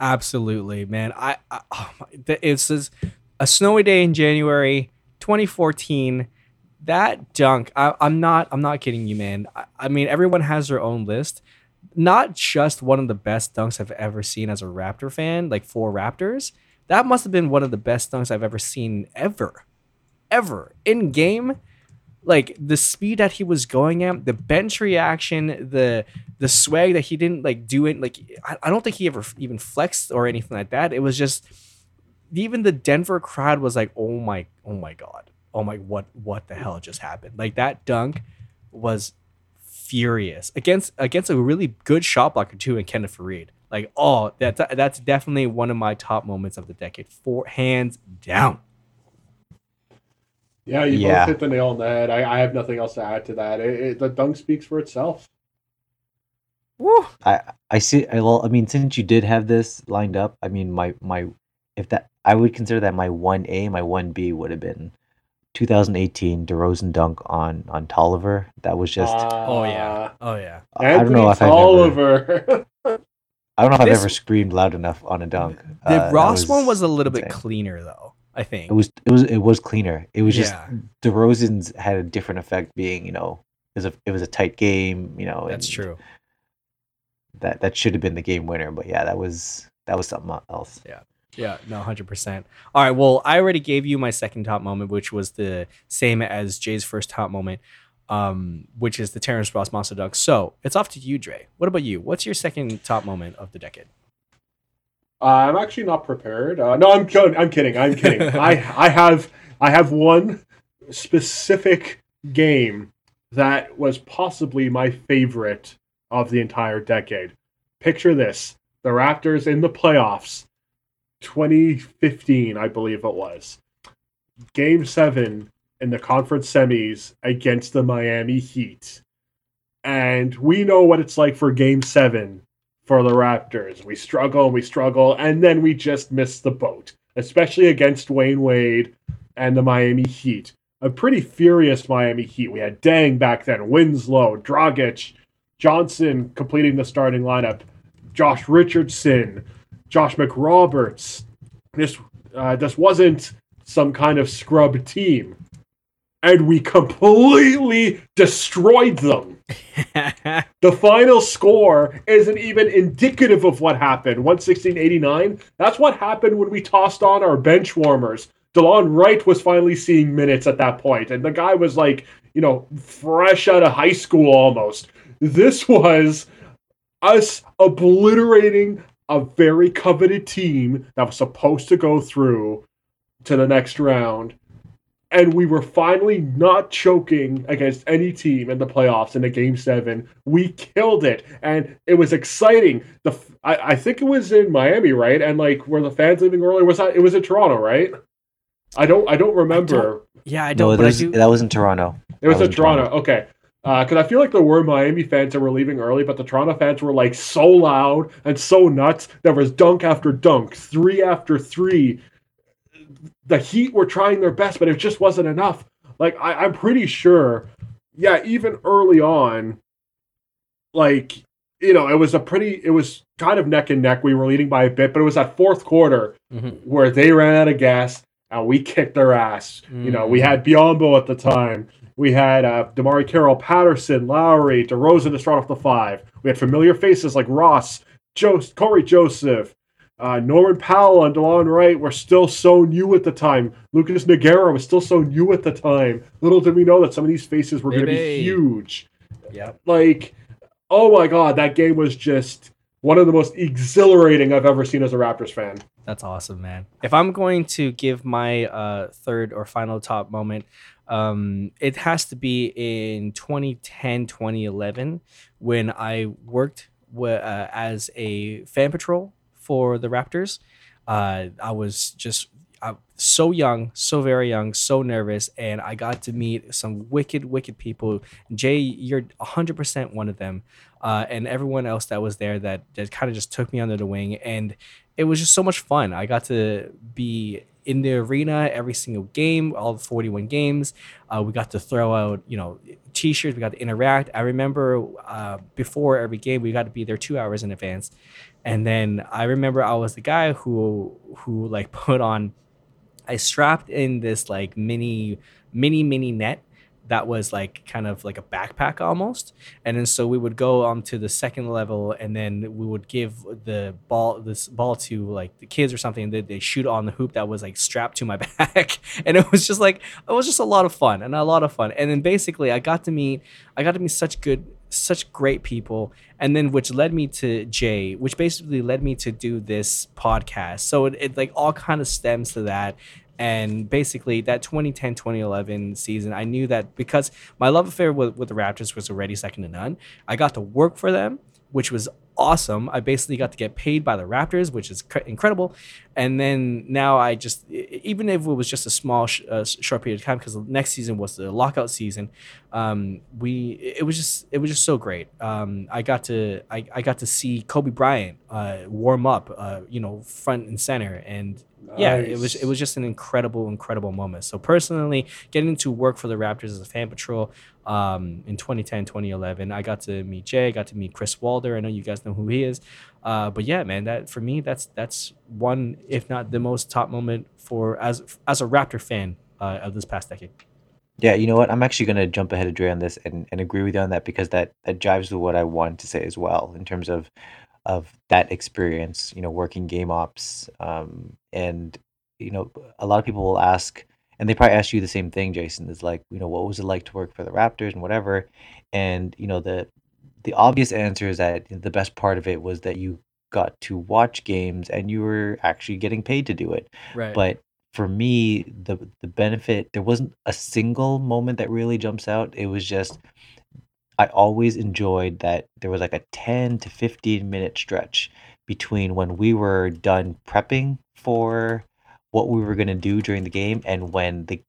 Absolutely, man. I, I oh my, it's just a snowy day in January 2014. That dunk, I, I'm not, I'm not kidding you, man. I, I mean, everyone has their own list. Not just one of the best dunks I've ever seen as a Raptor fan, like for Raptors. That must have been one of the best dunks I've ever seen ever, ever in game like the speed that he was going at, the bench reaction, the the swag that he didn't like do it. Like I, I don't think he ever even flexed or anything like that. It was just even the Denver crowd was like, oh my, oh my god, oh my, what what the hell just happened? Like that dunk was furious against against a really good shot blocker too in Kenneth Faried. Like oh, that's that's definitely one of my top moments of the decade, for hands down. Yeah, you Yeah. both hit the nail on the head. I, I have nothing else to add to that. It, it, the dunk speaks for itself. Woo. I I see. I, well, I mean, since you did have this lined up, I mean, my my if that I would consider that my one A, my one B would have been 2018 DeRozan dunk on on Tolliver. That was just Oh yeah, oh yeah. I don't know if I've ever I don't know if I've ever screamed loud enough on a dunk. The Uh, that Ross one was a little bit cleaner though. I think It was it was it was cleaner. It was just Yeah. DeRozan's had a different effect being you know it was a it was a tight game you know. that's true. That that should have been the game winner, but yeah, that was that was something else. Yeah. Yeah, no, hundred percent. All right, well, I already gave you my second top moment, which was the same as Jay's first top moment, um, which is the Terrence Ross monster dunk. So it's off to you, Dre. What about you? What's your second top moment of the decade? Uh, I'm actually not prepared. Uh, no, I'm kidding. I'm kidding. I'm kidding. I I have I have one specific game that was possibly my favorite of the entire decade. Picture this: the Raptors in the playoffs, 2015, I believe it was. Game seven in the conference semis against the Miami Heat. And we know what it's like for game seven for the Raptors. We struggle and we struggle, and then we just miss the boat, especially against Wayne Wade and the Miami Heat. A pretty furious Miami Heat. We had Deng back then, Winslow, Dragic, Johnson completing the starting lineup, Josh Richardson, Josh McRoberts. This uh, this wasn't some kind of scrub team, and we completely destroyed them. The final score isn't even indicative of what happened. 116.89. That's what happened when we tossed on our bench warmers. DeLon Wright was finally seeing minutes at that point, and the guy was like, you know, fresh out of high school almost. This was us obliterating a very coveted team that was supposed to go through to the next round and we were finally not choking against any team in the playoffs in the game seven. We killed it, and it was exciting. The f- I, I think it was in Miami, right? And like, were the fans leaving early? Was that it was in Toronto, right? I don't I don't remember. Yeah, I don't. that but I was, do. that was in Toronto. It was That in Toronto. Okay. Because I feel like there were Miami fans that were leaving early, but the Toronto fans were like so loud and so nuts. There was dunk after dunk, three after three. The Heat were trying their best, but it just wasn't enough. Like I, I'm pretty sure, yeah, even early on, like you know, it was a pretty, it was kind of neck and neck. We were leading by a bit, but it was that fourth quarter Mhm. where they ran out of gas and we kicked their ass. You know, we Mm. had Biyombo at the time. We had uh, DeMarre Carroll, Patterson, Lowry, DeRozan to start off the five. We had familiar faces like Ross, Cory Joseph, uh, Norman Powell, and DeLon Wright were still so new at the time. Lucas Nogueira was still so new at the time. Little did we know that some of these faces were going to be huge. Yep. Like, oh my god, that game was just one of the most exhilarating I've ever seen as a Raptors fan. That's awesome, man. If I'm going to give my uh, third or final top moment, um, it has to be in 2010, 2011, when I worked wi- uh, as a fan patrol for the Raptors. Uh, I was just uh, so young, so very young, so nervous, and I got to meet some wicked, wicked people. Jay, you're 100% one of them, uh, and everyone else that was there that, that kind of just took me under the wing. And it was just so much fun. I got to be in the arena every single game, all 41 games. Uh, we got to throw out, you know, t-shirts. We got to interact. I remember uh, before every game, we got to be there two hours in advance. And then I remember I was the guy who who like put on. I strapped in this like mini mini mini net that was like kind of like a backpack almost. And then so we would go on to the second level and then we would give the ball this ball to like the kids or something they, they shoot on the hoop that was like strapped to my back. And it was just like it was just a lot of fun and a lot of fun. And then basically i got to meet i got to meet such good such great people. And then which led me to jay which basically led me to do this podcast. So it, it like all kind of stems to that and basically that 2010 2011 season i knew that because my love affair with, with the raptors was already second to none i got to work for them which was awesome. I basically got to get paid by the raptors which is cr- incredible. And then now i just even if it was just a small sh- uh, short period of time because the next season was the lockout season um, we it was just it was just so great. Um, i got to I, I got to see kobe bryant uh, warm up uh, you know front and center. And yeah, it was it was just an incredible, incredible moment. So personally, getting to work for the Raptors as a fan patrol um, in 2010, 2011, I got to meet Jay, I got to meet Chris Walder. I know you guys know who he is, uh, but yeah, man, that for me, that's that's one, if not the most top moment for as as a Raptor fan uh, of this past decade. Yeah, you know what? I'm actually gonna jump ahead of Dre on this and, and agree with you on that because that that jives with what I wanted to say as well in terms of of that experience, you know, working game ops. Um, and, you know, a lot of people will ask, and they probably asked you the same thing, Jason, is like, you know, what was it like to work for the Raptors and whatever? And, you know, the the obvious answer is that the best part of it was that you got to watch games and you were actually getting paid to do it. Right. But for me, the the benefit there wasn't a single moment that really jumps out. It was just I always enjoyed that there was like a 10 to 15 minute stretch between when we were done prepping for what we were going to do during the game and when the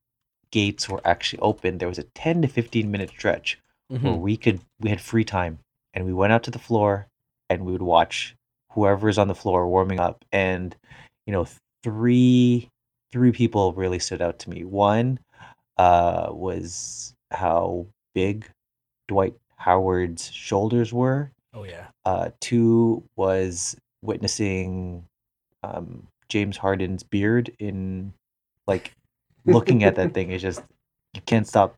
gates were actually open. There was a 10 to 15 minute stretch where Mhm. we could, we had free time and we went out to the floor and we would watch whoever is on the floor warming up. And, you know, three, three people really stood out to me. One uh, was how big Dwight Howard's shoulders were. Oh yeah. Uh, two was witnessing um, James Harden's beard in like looking at that thing is just you can't stop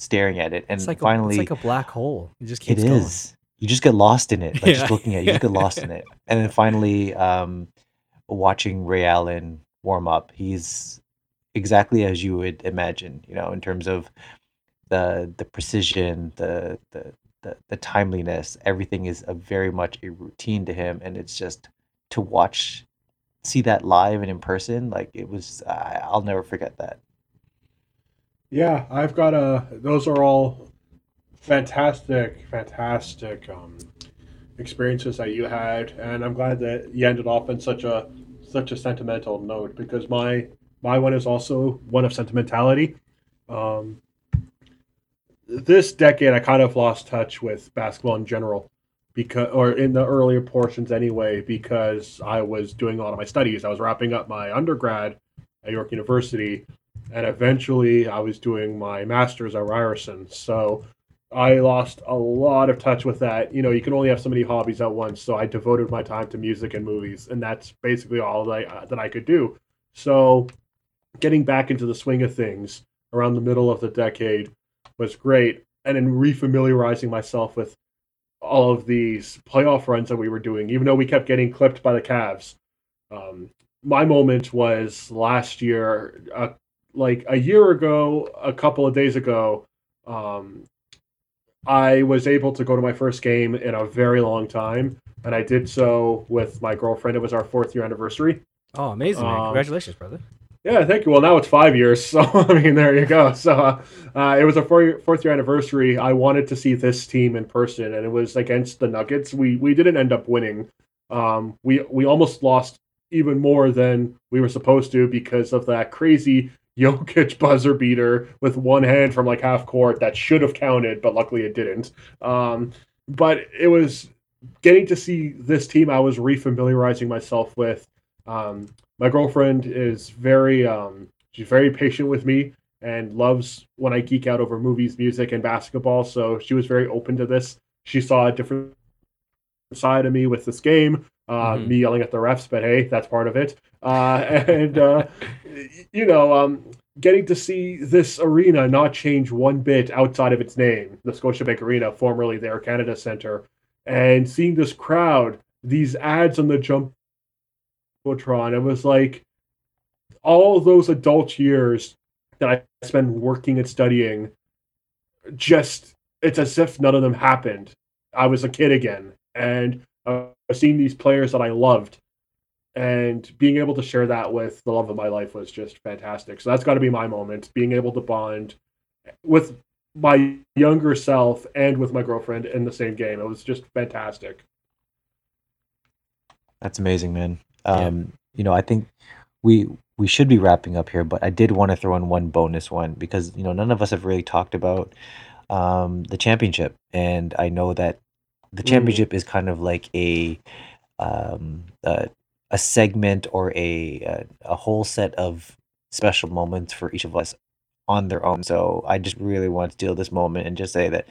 staring at it. And It's like finally, a, it's like a black hole. It just it keeps going. You just get lost in it. Like just looking at it, you just get lost in it. And then finally, um, watching Ray Allen warm up. He's exactly as you would imagine, you know, in terms of the the precision, the the the, the timeliness. Everything is a very much a routine to him, and it's just to watch, see that live and in person. Like it was, I, I'll never forget that. Yeah, I've got a. Those are all fantastic, fantastic um, experiences that you had, and I'm glad that you ended off in such a such a sentimental note because my my one is also one of sentimentality. Um, this decade, I kind of lost touch with basketball in general because, or in the earlier portions anyway, because I was doing a lot of my studies. I was wrapping up my undergrad at York University, and eventually I was doing my master's at Ryerson. So I lost a lot of touch with that. You know, you can only have so many hobbies at once, so I devoted my time to music and movies, and that's basically all that I, uh, that I could do. So getting back into the swing of things around the middle of the decade was great, and in refamiliarizing myself with all of these playoff runs that we were doing, even though we kept getting clipped by the Cavs. Um, my moment was last year, uh, like a year ago, a couple of days ago. Um, I was able to go to my first game in a very long time, and I did so with my girlfriend. It was our fourth year anniversary. Oh, amazing, man. Um, Congratulations, brother. Yeah, thank you. Well, now it's five years, so I mean, there you go. So uh, uh, it was a four, fourth year anniversary. I wanted to see this team in person, and it was against the Nuggets. We we didn't end up winning. Um, we we almost lost even more than we were supposed to because of that crazy Jokic buzzer beater with one hand from like half court that should have counted, but luckily it didn't. Um, but it was getting to see this team I was refamiliarizing myself with Um, my girlfriend is very um, she's very patient with me and loves when I geek out over movies, music, and basketball. So she was very open to this. She saw a different side of me with this game, uh, Mhm. me yelling at the refs, but hey, that's part of it. Uh, and uh, you know, um, getting to see this arena not change one bit outside of its name, the Scotiabank Arena, formerly the Air Canada Center, and seeing this crowd, these ads on the it was like all those adult years that I spent working and studying, just it's as if none of them happened. I was a kid again, and uh, seeing these players that I loved, and being able to share that with the love of my life was just fantastic. So that's got to be my moment, being able to bond with my younger self and with my girlfriend in the same game. It was just fantastic. That's amazing, man. Um, you know, I think we we should be wrapping up here, but I did want to throw in one bonus one because you know none of us have really talked about um, the championship, and I know that the Mm. championship is kind of like a um, a, a segment or a, a a whole set of special moments for each of us on their own. So I just really want to steal this moment and just say that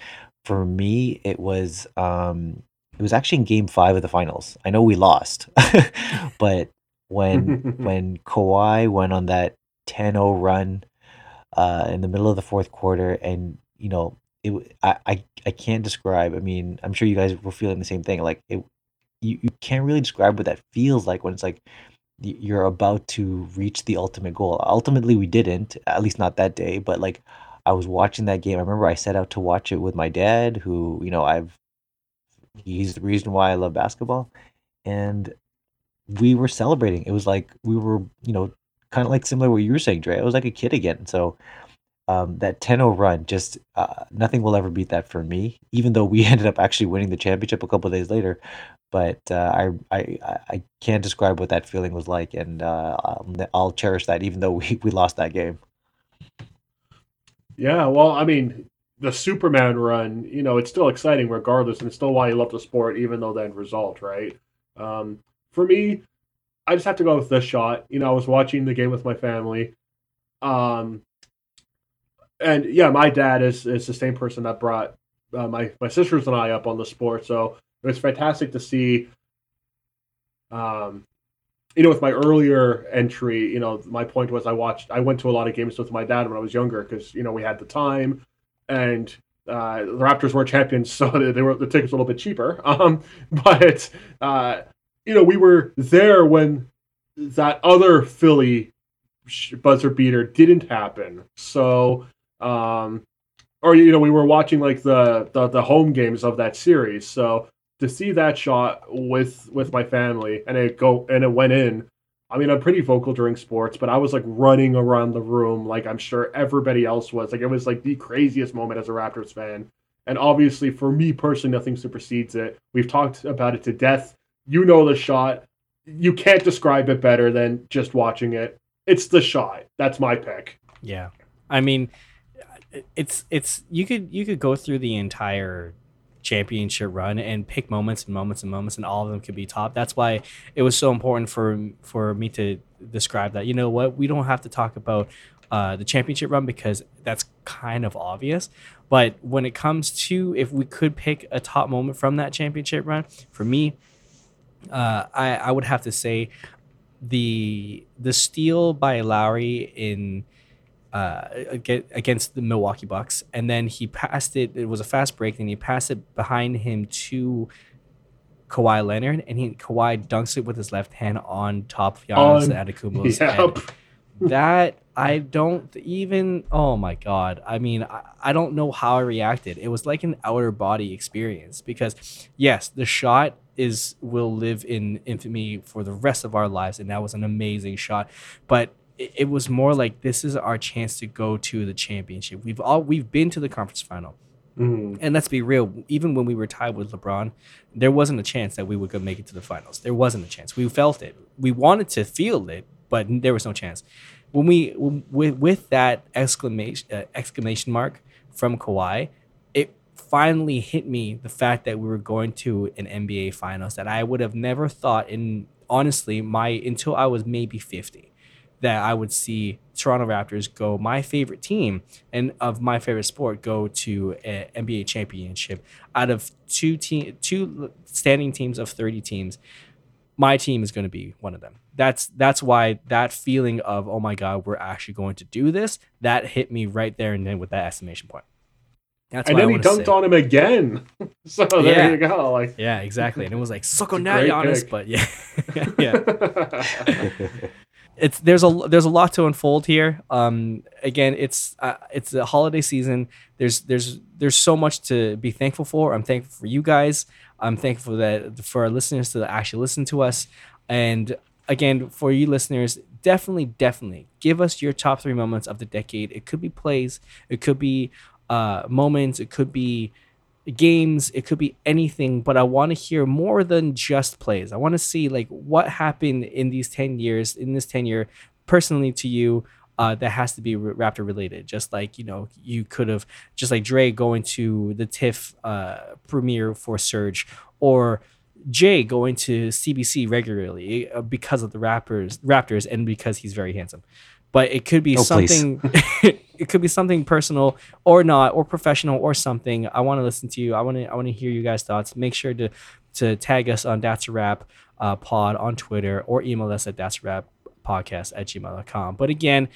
for me, it was um, it was actually in Game Five of the finals. I know we lost, but when when Kawhi went on that 10-0 run uh, in the middle of the fourth quarter, and you know, it I, I I can't describe. I mean, I'm sure you guys were feeling the same thing. Like it, you, you can't really describe what that feels like when it's like you're about to reach the ultimate goal. Ultimately, we didn't, at least not that day. But like, I was watching that game. I remember I set out to watch it with my dad, who you know I've he's the reason why I love basketball, and we were celebrating. It was like we were, you know, kind of like similar to what you were saying, Dre. I was like a kid again. So um, that 10-0 run, just uh, nothing will ever beat that for me. Even though we ended up actually winning the championship a couple days later, but uh, I, I I I can't describe what that feeling was like, and uh, I'll, I'll cherish that, even though we, we lost that game. Yeah, well, I mean, the Superman run, you know, it's still exciting regardless, and it's still why you love the sport, even though the end result, right? Um, for me, I just have to go with this shot. You know, I was watching the game with my family. Um, and yeah, my dad is is the same person that brought uh, my my sisters and I up on the sport, so it was fantastic to see. Um, you know, with my earlier entry, you know, my point was I watched, I went to a lot of games with my dad when I was younger because you know we had the time, and uh, the Raptors were champions, so they, were the tickets were a little bit cheaper. Um, but uh, you know, we were there when that other Philly buzzer beater didn't happen. So, um, or you know, we were watching like the, the the home games of that series. So to see that shot with with my family and it go and it went in. I mean, I'm pretty vocal during sports, but I was like running around the room like I'm sure everybody else was. Like it was like the craziest moment as a Raptors fan. And obviously, for me personally, nothing supersedes it. We've talked about it to death. You know the shot. You can't describe it better than just watching it. It's the shot. That's my pick. Yeah. I mean, it's it's you could you could go through the entire championship run and pick moments and moments and moments and all of them could be top. That's why it was so important for for me to describe that. You know what? We don't have to talk about uh, the championship run because that's kind of obvious. But when it comes to if we could pick a top moment from that championship run, for me, uh, I I would have to say the the steal by Lowry in uh, against the Milwaukee Bucks, and then he passed it. It was a fast break, and he passed it behind him to Kawhi Leonard, and he Kawhi dunks it with his left hand on top of Giannis On- Antetokounmpo's Yep. head. That I don't even. Oh my god! I mean, I, I don't know how I reacted. It was like an outer body experience because, yes, the shot is will live in infamy for the rest of our lives, and that was an amazing shot. But it, it was more like this is our chance to go to the championship. We've all we've been to the conference final. Mhm. And let's be real, even when we were tied with LeBron, there wasn't a chance that we would go make it to the finals. There wasn't a chance. We felt it. We wanted to feel it, but there was no chance. When we with with that exclamation uh, exclamation mark from Kawhi, it finally hit me the fact that we were going to an NBA finals that I would have never thought in honestly my until I was maybe 50 that I would see Toronto Raptors go my favorite team and of my favorite sport go to an NBA championship out of two team two standing teams of 30 teams my team is going to be one of them that's that's why that feeling of oh my god we're actually going to do this that hit me right there and then with that estimation point that's and then he dunked say. on him again. so there yeah. you go. Like yeah, exactly. And it was like suck on that, Giannis. Pick. But yeah, yeah. it's there's a there's a lot to unfold here. Um, again, it's uh, it's the holiday season. There's there's there's so much to be thankful for. I'm thankful for you guys. I'm thankful that for our listeners to actually listen to us. And again, for you listeners, definitely definitely give us your top three moments of the decade. It could be plays. It could be uh, moments. It could be games. It could be anything. But I want to hear more than just plays. I want to see like what happened in these ten years, in this ten year, personally to you. Uh, that has to be Raptor related. Just like you know, you could have just like Dre going to the TIFF uh, premiere for Surge, or Jay going to CBC regularly uh, because of the rappers Raptors and because he's very handsome but it could be oh, something it could be something personal or not or professional or something i want to listen to you i want to i want to hear you guys thoughts make sure to to tag us on that's a wrap uh, pod on twitter or email us at that's a rap podcast at gmail.com but again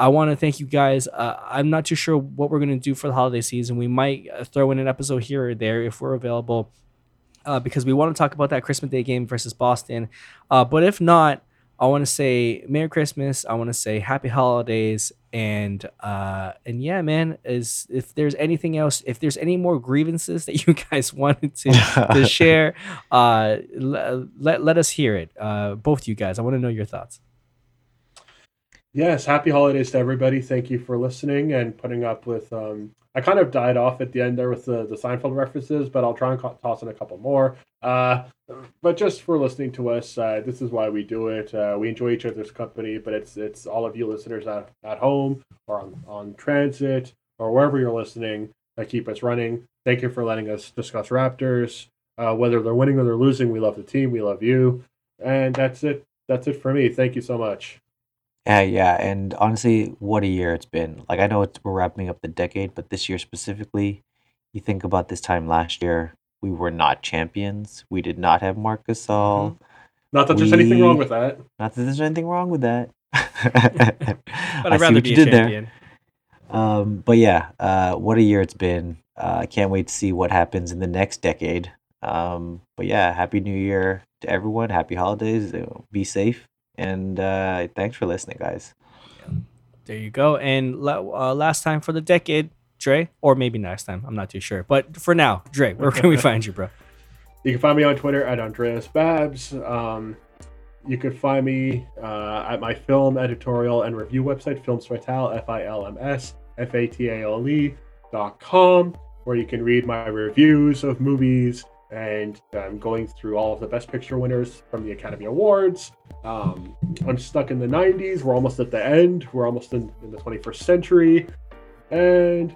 I want to thank you guys. Uh, I'm not too sure what we're going to do for the holiday season. We might uh, throw in an episode here or there if we're available uh, because we want to talk about that Christmas Day game versus Boston. Uh, but if not, I want to say Merry Christmas. I want to say Happy Holidays, and uh, and yeah, man. Is if there's anything else, if there's any more grievances that you guys wanted to to share, uh, let let us hear it. Uh, both you guys. I want to know your thoughts. Yes, happy holidays to everybody. Thank you for listening and putting up with um, I kind of died off at the end there with the, the Seinfeld references, but I'll try and toss in a couple more. Uh, but just for listening to us, uh, this is why we do it. Uh, we enjoy each other's company, but it's it's all of you listeners at, at home or on, on transit or wherever you're listening that keep us running. Thank you for letting us discuss Raptors. Uh, whether they're winning or they're losing, we love the team. We love you. And that's it. That's it for me. Thank you so much. Yeah, yeah, and honestly, what a year it's been. Like I know it's, we're wrapping up the decade, but this year specifically, you think about this time last year, we were not champions. We did not have Marc Gasol. Mm-hmm. Not that there's anything wrong with that. Not that there's anything wrong with that. But I'd rather be a champion. Um, but yeah, uh, what a year it's been. Uh, I can't wait to see what happens in the next decade. Um, but yeah, happy New Year to everyone. Happy holidays. Be safe. And uh, thanks for listening, guys. There you go. And uh, last time for the decade, Dre, or maybe next time. I'm not too sure. But for now, Dre, where can we find you, bro? You can find me on Twitter at Andreas Babs. Um, you can find me uh, at my film editorial and review website, Films Fatale, F I L M S F A T A L E dot com, where you can read my reviews of movies and I'm going through all of the Best Picture winners from the Academy Awards. Um, I'm stuck in the 90s. We're almost at the end. We're almost in, in the 21st century. And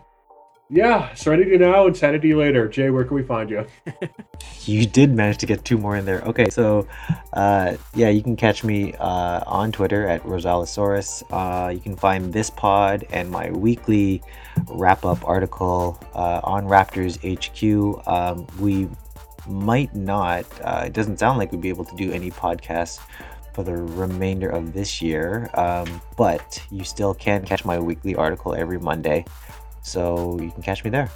yeah, Serenity now, Insanity later. Jay, where can we find you? you did manage to get two more in there. Okay, so uh, yeah, you can catch me uh, on Twitter at Rosalosaurus. Uh, you can find this pod and my weekly wrap up article uh, on Raptors HQ. Um, we might not. Uh, it doesn't sound like we'd be able to do any podcasts for the remainder of this year, um, but you still can catch my weekly article every Monday. So you can catch me there.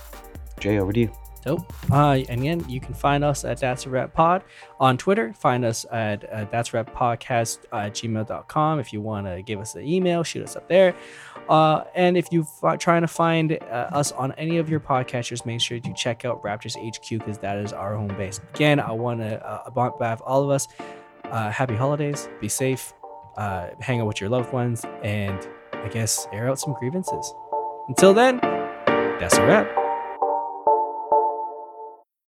Jay, over to you. Dope. Uh, and again, you can find us at That's a Rap Pod on Twitter. Find us at uh, That's Rap Podcast at gmail.com. If you want to give us an email, shoot us up there. Uh, and if you're f- trying to find uh, us on any of your podcasters, make sure to check out Raptors HQ because that is our home base. Again, I want to, uh, on behalf all of us, uh, happy holidays, be safe, uh, hang out with your loved ones, and I guess air out some grievances. Until then, that's a wrap.